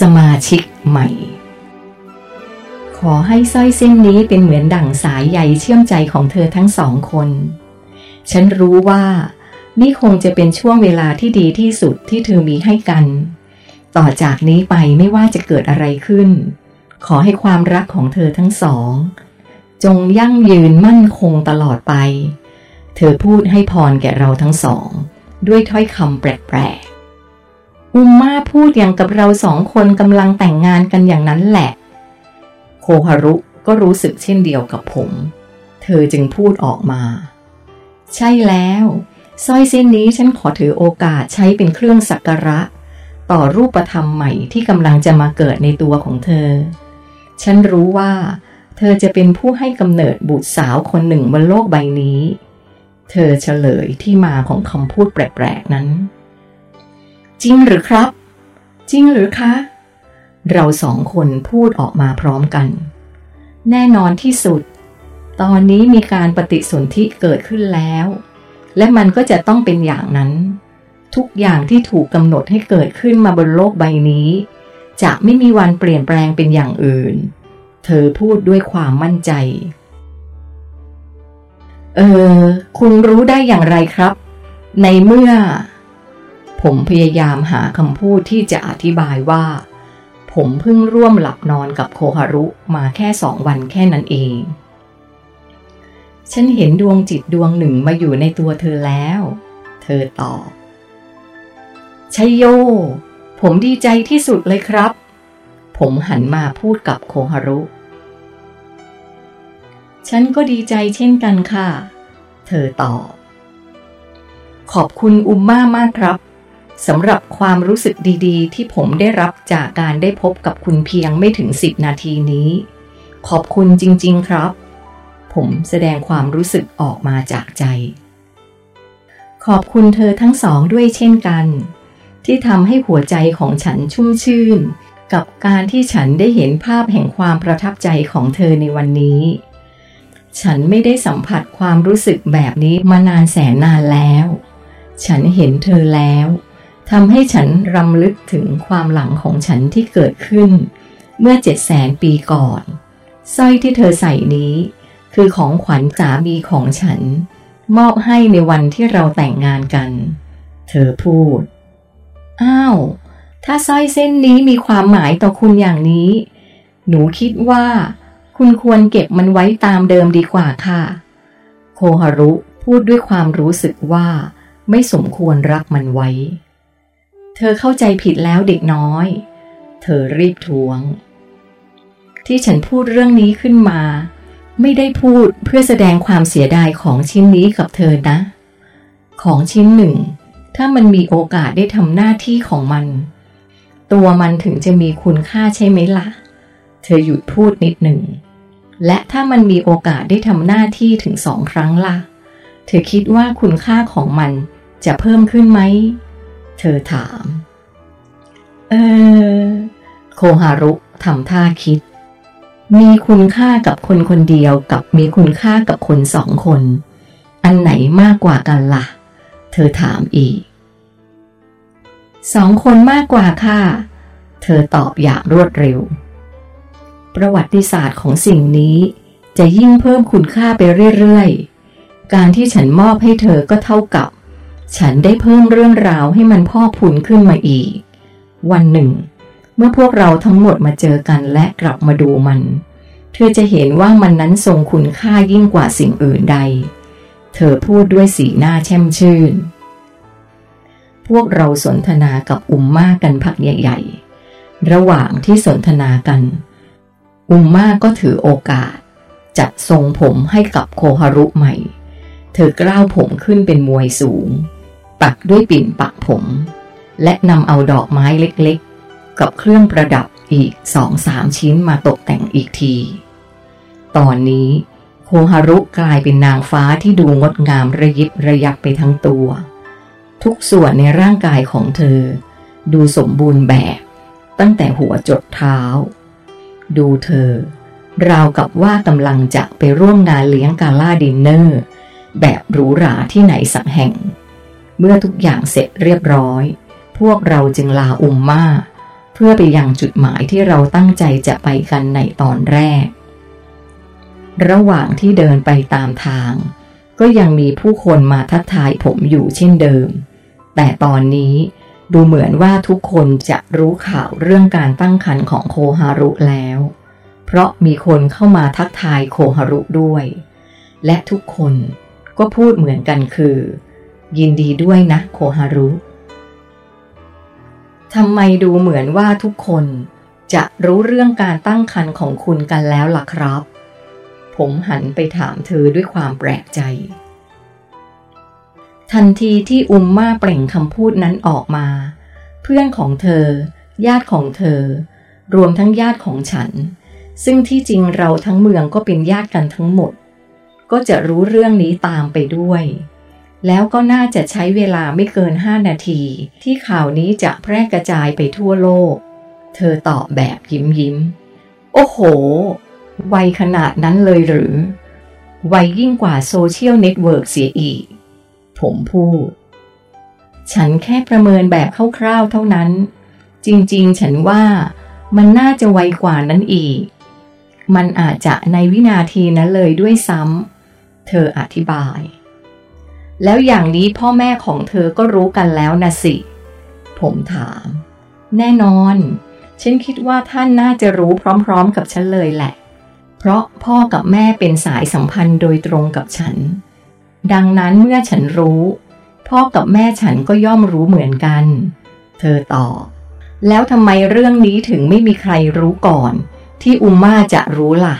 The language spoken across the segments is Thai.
สมาชิกใหม่ ขอให้สร้อยเส้นนี้เป็นเหมือนดั่งสายใยเชื่อมใจของเธอทั้งสองคน ฉันรู้ว่า นี่คงจะเป็นช่วงเวลาที่ดีที่สุดที่เธอมีให้กัน ต่อจากนี้ไปไม่ว่าจะเกิดอะไรขึ้น ขอให้ความรักของเธอทั้งสอง จงยั่งยืนมั่นคงตลอดไป เธอพูดให้พรแก่เราทั้งสอง ด้วยถ้อยคำแปลก อุมมาพูดอย่างกับเราสองคนกำลังแต่งงานกันอย่างนั้นแหละ โคฮารุก็รู้สึกเช่นเดียวกับผม เธอจึงพูดออกมา ใช่แล้วสร้อยเส้นนี้ฉันขอถือโอกาสใช้เป็นเครื่องสักการะ ต่อรูปธรรมใหม่ที่กำลังจะมาเกิดในตัวของเธอ ฉันรู้ว่า เธอจะเป็นผู้ให้กำเนิดบุตรสาวคนหนึ่งบนโลกใบนี้ เธอเฉลยที่มาของคำพูดแปลกๆนั้น จริงหรือครับ จริงหรือคะ เราสองคนพูดออกมาพร้อมกัน แน่นอนที่สุด ตอนนี้มีการปฏิสนธิเกิดขึ้นแล้ว และมันก็จะต้องเป็นอย่างนั้น ทุกอย่างที่ถูกกำหนดให้เกิดขึ้นมาบนโลกใบนี้ จะไม่มีวันเปลี่ยนแปลงเป็นอย่างอื่น เธอพูดด้วยความมั่นใจ เออ คุณรู้ได้อย่างไรครับ ในเมื่อ ผมพยายามหาคำพูดที่จะอธิบายว่า ผมเพิ่งร่วมหลับนอนกับโคฮารุมาแค่สองวันแค่นั้นเอง ฉันเห็นดวงจิตดวงหนึ่งมาอยู่ในตัวเธอแล้ว เธอตอบชัยโย ผมดีใจที่สุดเลยครับ ผมหันมาพูดกับโคฮารุ ฉันก็ดีใจเช่นกันค่ะ เธอตอบขอบคุณอุมม่ามากครับ สำหรับความรู้สึกดีๆ ที่ผมได้รับจากการได้พบกับคุณเพียงไม่ถึงสิบนาทีนี้ ขอบคุณจริง ๆ ครับ ผมแสดงความรู้สึกออกมาจากใจ ขอบคุณเธอทั้งสองด้วยเช่นกัน ที่ทำให้หัวใจของฉันชุ่มชื่น กับการที่ฉันได้เห็นภาพแห่งความประทับใจของเธอในวันนี้ ฉันไม่ได้สัมผัสความรู้สึกแบบนี้มานานแสนนานแล้ว ฉันเห็นเธอแล้ว ทำให้ฉันรำลึกถึงความหลังของฉันที่เกิดขึ้น เมื่อเจ็ดแสนปีก่อนสร้อยที่เธอใส่นี้ คือของขวัญสามีของฉัน มอบให้ในวันที่เราแต่งงานกัน เธอพูด อ้าว ถ้าสร้อยเส้นนี้มีความหมายต่อคุณอย่างนี้ หนูคิดว่า คุณควรเก็บมันไว้ตามเดิมดีกว่าค่ะ โคฮารุพูดด้วยความรู้สึกว่า ไม่สมควรรักมันไว้ เธอเข้าใจผิดแล้วเด็กน้อย เธอรีบทวง ที่ฉันพูดเรื่องนี้ขึ้นมา ไม่ได้พูดเพื่อแสดงความเสียดายของชิ้นนี้กับเธอนะ ของชิ้นหนึ่ง ถ้ามันมีโอกาสได้ทำหน้าที่ของมัน ตัวมันถึงจะมีคุณค่าใช่ไหมละ่ะ เธอหยุดพูดนิดหนึ่ง และถ้ามันมีโอกาสได้ทำหน้าที่ถึงสองครั้งละ่ะ เธอคิดว่าคุณค่าของมันจะเพิ่มขึ้นไหม เธอถาม เออ โคฮารุทำท่าคิด มีคุณค่ากับคนคนเดียวกับมีคุณค่ากับคนสองคน อันไหนมากกว่ากันละ่ะ เธอถามอีก สองคนมากกว่าค่ะ เธอตอบอย่างรวดเร็ว ประวัติศาสตร์ของสิ่งนี้จะยิ่งเพิ่มคุณค่าไปเรื่อยๆ การที่ฉันมอบให้เธอก็เท่ากับ ฉันได้เพิ่มเรื่องราวให้มันพ่อพูนขึ้นมาอีก วันหนึ่ง เมื่อพวกเราทั้งหมดมาเจอกันและกลับมาดูมัน เธอจะเห็นว่ามันนั้นทรงคุณค่ายิ่งกว่าสิ่งอื่นใด เธอพูดด้วยสีหน้าแช่มชื่น พวกเราสนทนากับอุมมากันพักใหญ่ๆ ระหว่างที่สนทนากัน อุมมาก็ถือโอกาส จัดทรงผมให้กับโคฮารุใหม่ เธอกล้าวผมขึ้นเป็นมวยสูง ปักด้วยปิ่นปักผม และนำเอาดอกไม้เล็กๆ กับเครื่องประดับอีกสองสามชิ้นมาตกแต่งอีกที ตอนนี้โคฮารุกลายเป็นนางฟ้าที่ดูงดงามระยิบระยับไปทั้งตัว ทุกส่วนในร่างกายของเธอ ดูสมบูรณ์แบบ ตั้งแต่หัวจดเท้า ดูเธอ ราวกับว่ากำลังจะไปร่วมงานเลี้ยงกาล่าดินเนอร์ แบบหรูหราที่ไหนสักแห่ง เมื่อทุกอย่างเสร็จเรียบร้อย พวกเราจึงลาอุมมาเพื่อไปยังจุดหมายที่เราตั้งใจจะไปกันในตอนแรก ระหว่างที่เดินไปตามทาง ก็ยังมีผู้คนมาทักทายผมอยู่เช่นเดิม แต่ตอนนี้ดูเหมือนว่าทุกคนจะรู้ข่าวเรื่องการตั้งครรภ์ของโคฮารุแล้ว เพราะมีคนเข้ามาทักทายโคฮารุด้วย และทุกคนก็พูดเหมือนกันคือ ยินดีด้วยนะโคฮารุทำไมดูเหมือนว่าทุกคนจะรู้เรื่องการตั้งครรภ์ของคุณกันแล้วล่ะครับ ผมหันไปถามเธอด้วยความแปลกใจ ทันทีที่อุมมาเปล่งคำพูดนั้นออกมา เพื่อนของเธอ ญาติของเธอ รวมทั้งญาติของฉัน ซึ่งที่จริงเราทั้งเมืองก็เป็นญาติกันทั้งหมด ก็จะรู้เรื่องนี้ตามไปด้วย แล้วก็น่าจะใช้เวลาไม่เกินห้านาที ที่ข่าวนี้จะแพร่กระจายไปทั่วโลก เธอตอบแบบยิ้มยิ้ม โอ้โห ไวขนาดนั้นเลยหรือ ไวยิ่งกว่า social network เสียอีก ผมพูด ฉันแค่ประเมินแบบคร่าวๆเท่านั้น จริงๆ ฉันว่ามันน่าจะไวกว่านั้นอีก มันอาจจะในวินาทีนั้นเลยด้วยซ้ำ เธออธิบาย แล้วอย่างนี้พ่อแม่ของเธอก็รู้กันแล้วนะสิ ผมถาม แน่นอน ฉันคิดว่าท่านน่าจะรู้พร้อมๆกับฉันเลยแหละ เพราะพ่อกับแม่เป็นสายสัมพันธ์โดยตรงกับฉัน ดังนั้นเมื่อฉันรู้ พ่อกับแม่ฉันก็ย่อมรู้เหมือนกัน เธอตอบแล้วทำไมเรื่องนี้ถึงไม่มีใครรู้ก่อน ที่อุมมาจะรู้ล่ะ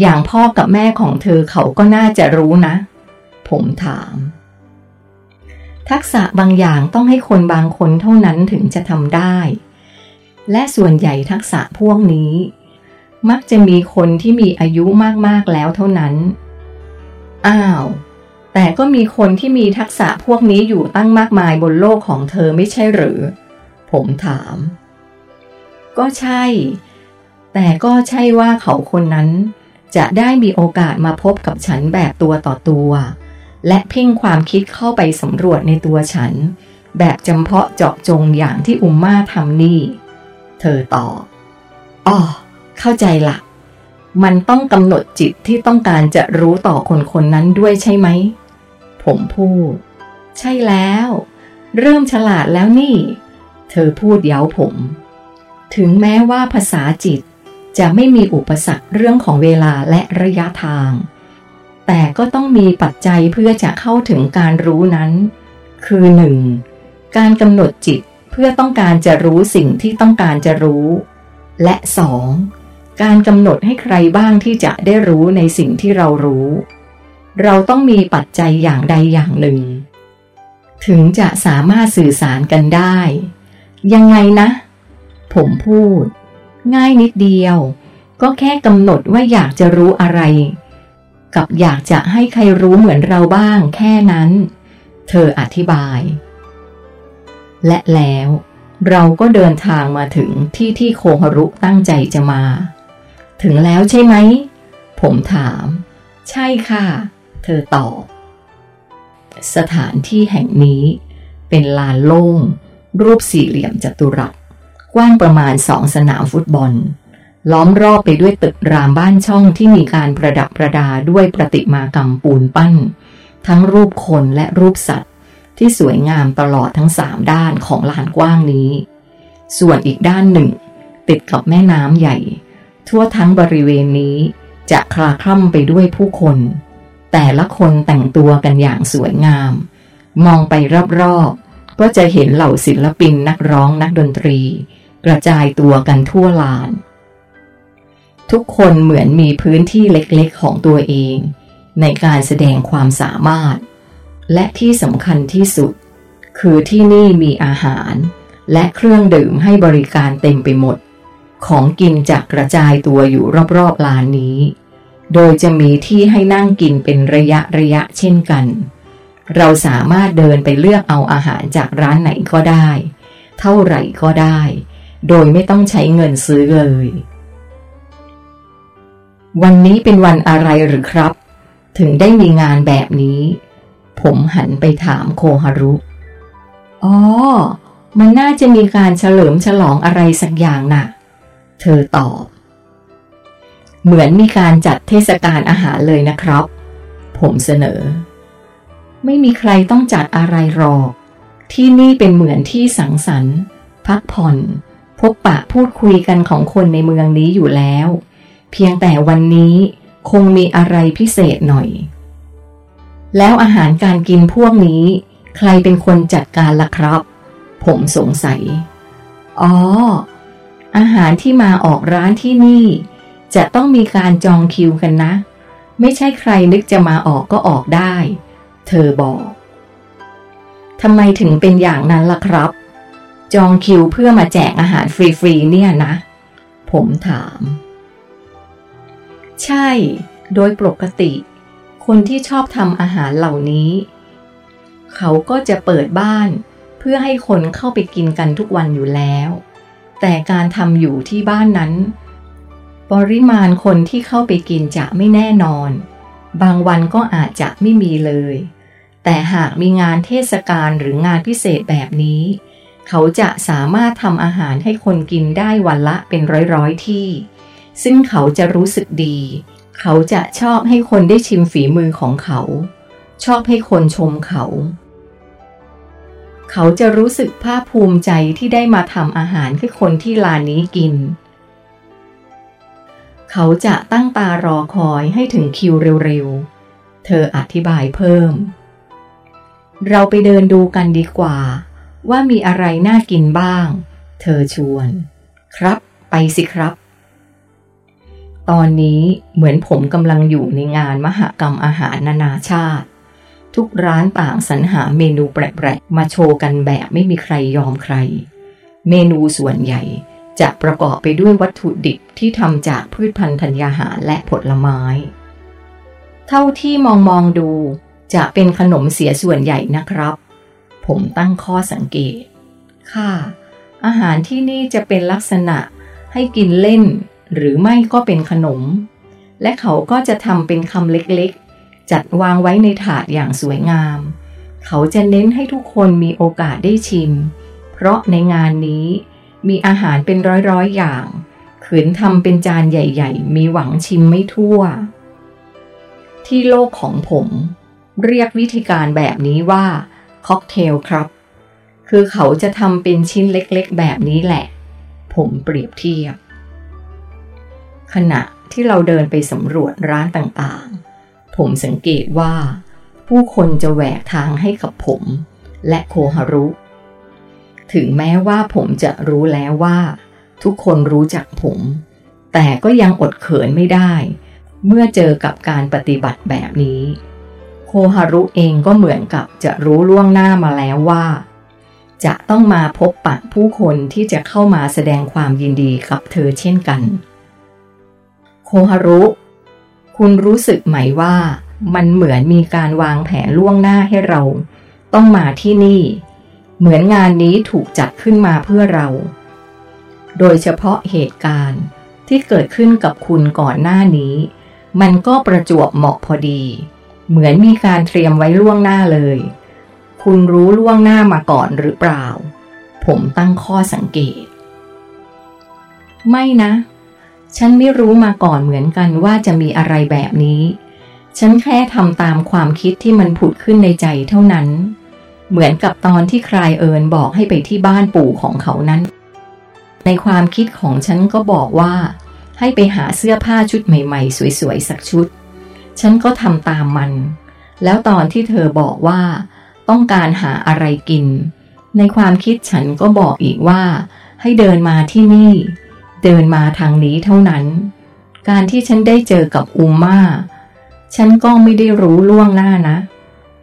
อย่างพ่อกับแม่ของเธอเขาก็น่าจะรู้นะ ผมถาม ทักษะบางอย่างต้องให้คนบางคนเท่านั้นถึงจะทำได้ และส่วนใหญ่ทักษะพวกนี้ มักจะมีคนที่มีอายุมากๆแล้วเท่านั้น อ้าว แต่ก็มีคนที่มีทักษะพวกนี้อยู่ตั้งมากมายบนโลกของเธอไม่ใช่หรือ ผมถาม ก็ใช่ แต่ก็ใช่ว่าเขาคนนั้นจะได้มีโอกาสมาพบกับฉันแบบตัวต่อตัว และเพ่งความคิดเข้าไปสำรวจในตัวฉัน แบบจำเพาะเจาะจงอย่างที่อุมมาทำนี่ เธอตอบอ๋อเข้าใจละมันต้องกำหนดจิตที่ต้องการจะรู้ต่อคนคนนั้นด้วยใช่ไหม ผมพูด ใช่แล้ว เริ่มฉลาดแล้วนี่ เธอพูดเย้าผม ถึงแม้ว่าภาษาจิตจะไม่มีอุปสรรคเรื่องของเวลาและระยะทาง แต่ก็ต้องมีปัจจัยเพื่อจะเข้าถึงการรู้นั้น คือ 1. การกำหนดจิตเพื่อต้องการจะรู้สิ่งที่ต้องการจะรู้ และ 2. การกำหนดให้ใครบ้างที่จะได้รู้ในสิ่งที่เรารู้ เราต้องมีปัจจัยอย่างใดอย่างหนึ่ง ถึงจะสามารถสื่อสารกันได้ ยังไงนะ ผมพูด ง่ายนิดเดียว ก็แค่กำหนดว่าอยากจะรู้อะไร กับอยากจะให้ใครรู้เหมือนเราบ้างแค่นั้น เธออธิบาย และแล้วเราก็เดินทางมาถึงที่ที่โคฮารุตั้งใจจะมา ถึงแล้วใช่ไหม ผมถาม ใช่ค่ะ เธอตอบ สถานที่แห่งนี้ เป็นลานโล่ง รูปสี่เหลี่ยมจัตุรัส กว้างประมาณสองสนามฟุตบอล ล้อมรอบไปด้วยตึกรามบ้านช่องที่มีการประดับประดาด้วยประติมากรรมปูนปั้น ทั้งรูปคนและรูปสัตว์ ที่สวยงามตลอดทั้งสามด้านของลานกว้างนี้ ส่วนอีกด้านหนึ่ง ติดกับแม่น้ำใหญ่ ทั่วทั้งบริเวณนี้จะคลาคล่ำไปด้วยผู้คน แต่ละคนแต่งตัวกันอย่างสวยงาม มองไปรอบๆก็จะเห็นเหล่าศิลปินนักร้องนักดนตรี กระจายตัวกันทั่วลาน ทุกคนเหมือนมีพื้นที่เล็กๆของตัวเอง ในการแสดงความสามารถ และที่สำคัญที่สุด คือที่นี่มีอาหาร และเครื่องดื่มให้บริการเต็มไปหมด ของกินจะกระจายตัวอยู่รอบๆลานนี้ โดยจะมีที่ให้นั่งกินเป็นระยะระยะเช่นกัน เราสามารถเดินไปเลือกเอาอาหารจากร้านไหนก็ได้ เท่าไหร่ก็ได้ โดยไม่ต้องใช้เงินซื้อเลย วันนี้เป็นวันอะไรหรือครับ ถึงได้มีงานแบบนี้ ผมหันไปถามโคฮารุ อ๋อ มันน่าจะมีการเฉลิมฉลองอะไรสักอย่างนะ่ะ เธอตอบ เหมือนมีการจัดเทศกาลอาหารเลยนะครับ ผมเสนอ ไม่มีใครต้องจัดอะไรหรอก ที่นี่เป็นเหมือนที่สังสรรค์ พักผ่อน พบปะพูดคุยกันของคนในเมืองนี้อยู่แล้ว เพียงแต่วันนี้คงมีอะไรพิเศษหน่อย แล้วอาหารการกินพวกนี้ ใครเป็นคนจัดการล่ะครับ ผมสงสัย อ๋อ อาหารที่มาออกร้านที่นี่ จะต้องมีการจองคิวกันนะ ไม่ใช่ใครนึกจะมาออกก็ออกได้ เธอบอกทำไมถึงเป็นอย่างนั้นล่ะครับ จองคิวเพื่อมาแจกอาหารฟรีๆเนี่ยนะ ผมถาม ใช่ โดยปกติ คนที่ชอบทำอาหารเหล่านี้ เขาก็จะเปิดบ้านเพื่อให้คนเข้าไปกินกันทุกวันอยู่แล้ว แต่การทำอยู่ที่บ้านนั้น ปริมาณคนที่เข้าไปกินจะไม่แน่นอน บางวันก็อาจจะไม่มีเลย แต่หากมีงานเทศกาลหรืองานพิเศษแบบนี้ เขาจะสามารถทำอาหารให้คนกินได้วันละเป็นร้อยๆที่ ซึ่งเขาจะรู้สึกดี เขาจะชอบให้คนได้ชิมฝีมือของเขา ชอบให้คนชมเขา เขาจะรู้สึกภาคภูมิใจที่ได้มาทำอาหารให้คนที่ลานนี้กิน เขาจะตั้งตารอคอยให้ถึงคิวเร็วๆ เธออธิบายเพิ่ม เราไปเดินดูกันดีกว่า ว่ามีอะไรน่ากินบ้าง เธอชวน ครับ ไปสิครับ ตอนนี้เหมือนผมกำลังอยู่ในงานมหกรรมอาหารนานาชาติ ทุกร้านต่างสรรหาเมนูแปลกๆมาโชว์กันแบบไม่มีใครยอมใคร เมนูส่วนใหญ่จะประกอบไปด้วยวัตถุดิบที่ทำจากพืชพันธุ์ธัญญาหารและผลไม้ เท่าที่มองมองดูจะเป็นขนมเสียส่วนใหญ่นะครับ ผมตั้งข้อสังเกต ค่ะ อาหารที่นี่จะเป็นลักษณะให้กินเล่น หรือไม่ก็เป็นขนม และเขาก็จะทำเป็นคำเล็กๆ จัดวางไว้ในถาดอย่างสวยงาม เขาจะเน้นให้ทุกคนมีโอกาสได้ชิม เพราะในงานนี้มีอาหารเป็นร้อยๆอย่างขืนทำเป็นจานใหญ่ ๆ มีหวังชิมไม่ทั่ว ที่โลกของผม เรียกวิธีการแบบนี้ว่าค็อกเทลครับ คือเขาจะทำเป็นชิ้นเล็กๆ แบบนี้แหละ ผมเปรียบเทียบ ขณะที่เราเดินไปสำรวจร้านต่างๆ ผมสังเกตว่า ผู้คนจะแหวกทางให้กับผม และโคฮารุ ถึงแม้ว่าผมจะรู้แล้วว่า ทุกคนรู้จักผม แต่ก็ยังอดเขินไม่ได้ เมื่อเจอกับการปฏิบัติแบบนี้ โคฮารุเองก็เหมือนกับจะรู้ล่วงหน้ามาแล้วว่า จะต้องมาพบปะผู้คนที่จะเข้ามาแสดงความยินดีกับเธอเช่นกัน โคฮารุ คุณรู้สึกไหมว่ามันเหมือนมีการวางแผนล่วงหน้าให้เรา ต้องมาที่นี่ เหมือนงานนี้ถูกจัดขึ้นมาเพื่อเรา โดยเฉพาะเหตุการณ์ที่เกิดขึ้นกับคุณก่อนหน้านี้ มันก็ประจวบเหมาะพอดี เหมือนมีการเตรียมไว้ล่วงหน้าเลย คุณรู้ล่วงหน้ามาก่อนหรือเปล่า ผมตั้งข้อสังเกต ไม่นะ ฉันไม่รู้มาก่อนเหมือนกันว่าจะมีอะไรแบบนี้ ฉันแค่ทำตามความคิดที่มันผุดขึ้นในใจเท่านั้น เหมือนกับตอนที่คลายเอิญบอกให้ไปที่บ้านปู่ของเขานั้น ในความคิดของฉันก็บอกว่า ให้ไปหาเสื้อผ้าชุดใหม่ ๆ สวยๆ สักชุด ฉันก็ทำตามมัน แล้วตอนที่เธอบอกว่า ต้องการหาอะไรกิน ในความคิดฉันก็บอกอีกว่า ให้เดินมาที่นี่ เดินมาทางนี้เท่านั้น การที่ฉันได้เจอกับอุมมาฉันก็ไม่ได้รู้ล่วงหน้านะ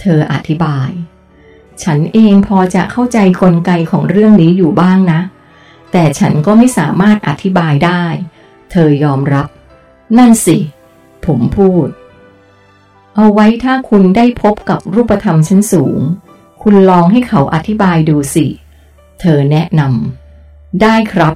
เธออธิบาย ฉันเองพอจะเข้าใจกลไกของเรื่องนี้อยู่บ้างนะ แต่ฉันก็ไม่สามารถอธิบายได้ เธอยอมรับ นั่นสิ ผมพูด เอาไว้ถ้าคุณได้พบกับรูปธรรมชั้นสูง คุณลองให้เขาอธิบายดูสิ เธอแนะนำได้ครับ